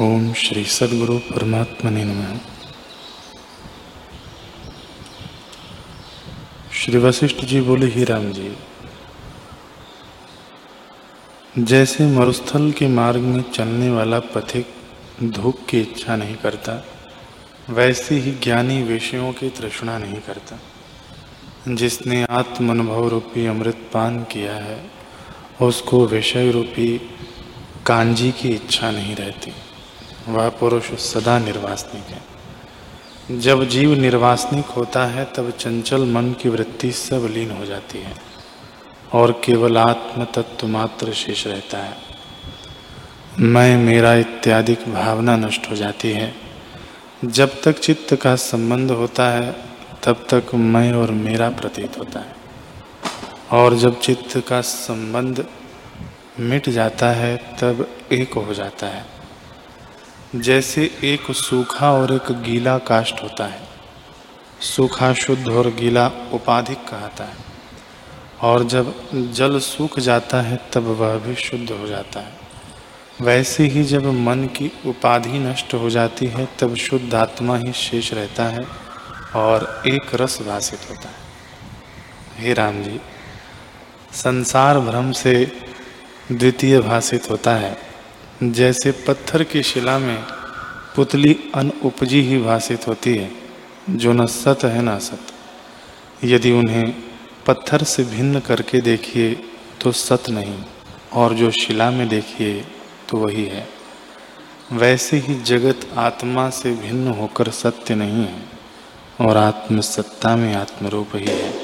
ओम श्री सदगुरु परमात्मा ने नम। श्री वशिष्ठ जी बोले, ही राम जी, जैसे मरुस्थल के मार्ग में चलने वाला पथिक धूप की इच्छा नहीं करता, वैसे ही ज्ञानी विषयों की तृष्णा नहीं करता। जिसने आत्मनुभव रूपी अमृत पान किया है, उसको विषय रूपी कांजी की इच्छा नहीं रहती। वह पुरुष सदा निर्वासनिक है। जब जीव निर्वासनिक होता है, तब चंचल मन की वृत्ति सब लीन हो जाती है और केवल आत्म तत्व मात्र शेष रहता है। मैं, मेरा इत्यादि भावना नष्ट हो जाती है। जब तक चित्त का संबंध होता है, तब तक मैं और मेरा प्रतीत होता है। और जब चित्त का संबंध मिट जाता है, तब एक हो जाता है। जैसे एक सूखा और एक गीला काष्ट होता है। सूखा शुद्ध और गीला उपाधिक कहता है। और जब जल सूख जाता है, तब वह भी शुद्ध हो जाता है। वैसे ही जब मन की उपाधि नष्ट हो जाती है, तब शुद्ध आत्मा ही शेष रहता है और एक रस भाषित होता है। हे राम जी, संसार भ्रम से द्वितीय भाषित होता है। जैसे पत्थर की शिला में पुतली अन उपजी ही भाषित होती है, जो न सत है न सत। यदि उन्हें पत्थर से भिन्न करके देखिए तो सत नहीं, और जो शिला में देखिए तो वही है। वैसे ही जगत आत्मा से भिन्न होकर सत्य नहीं है, और आत्म सत्ता में आत्मरूप ही है।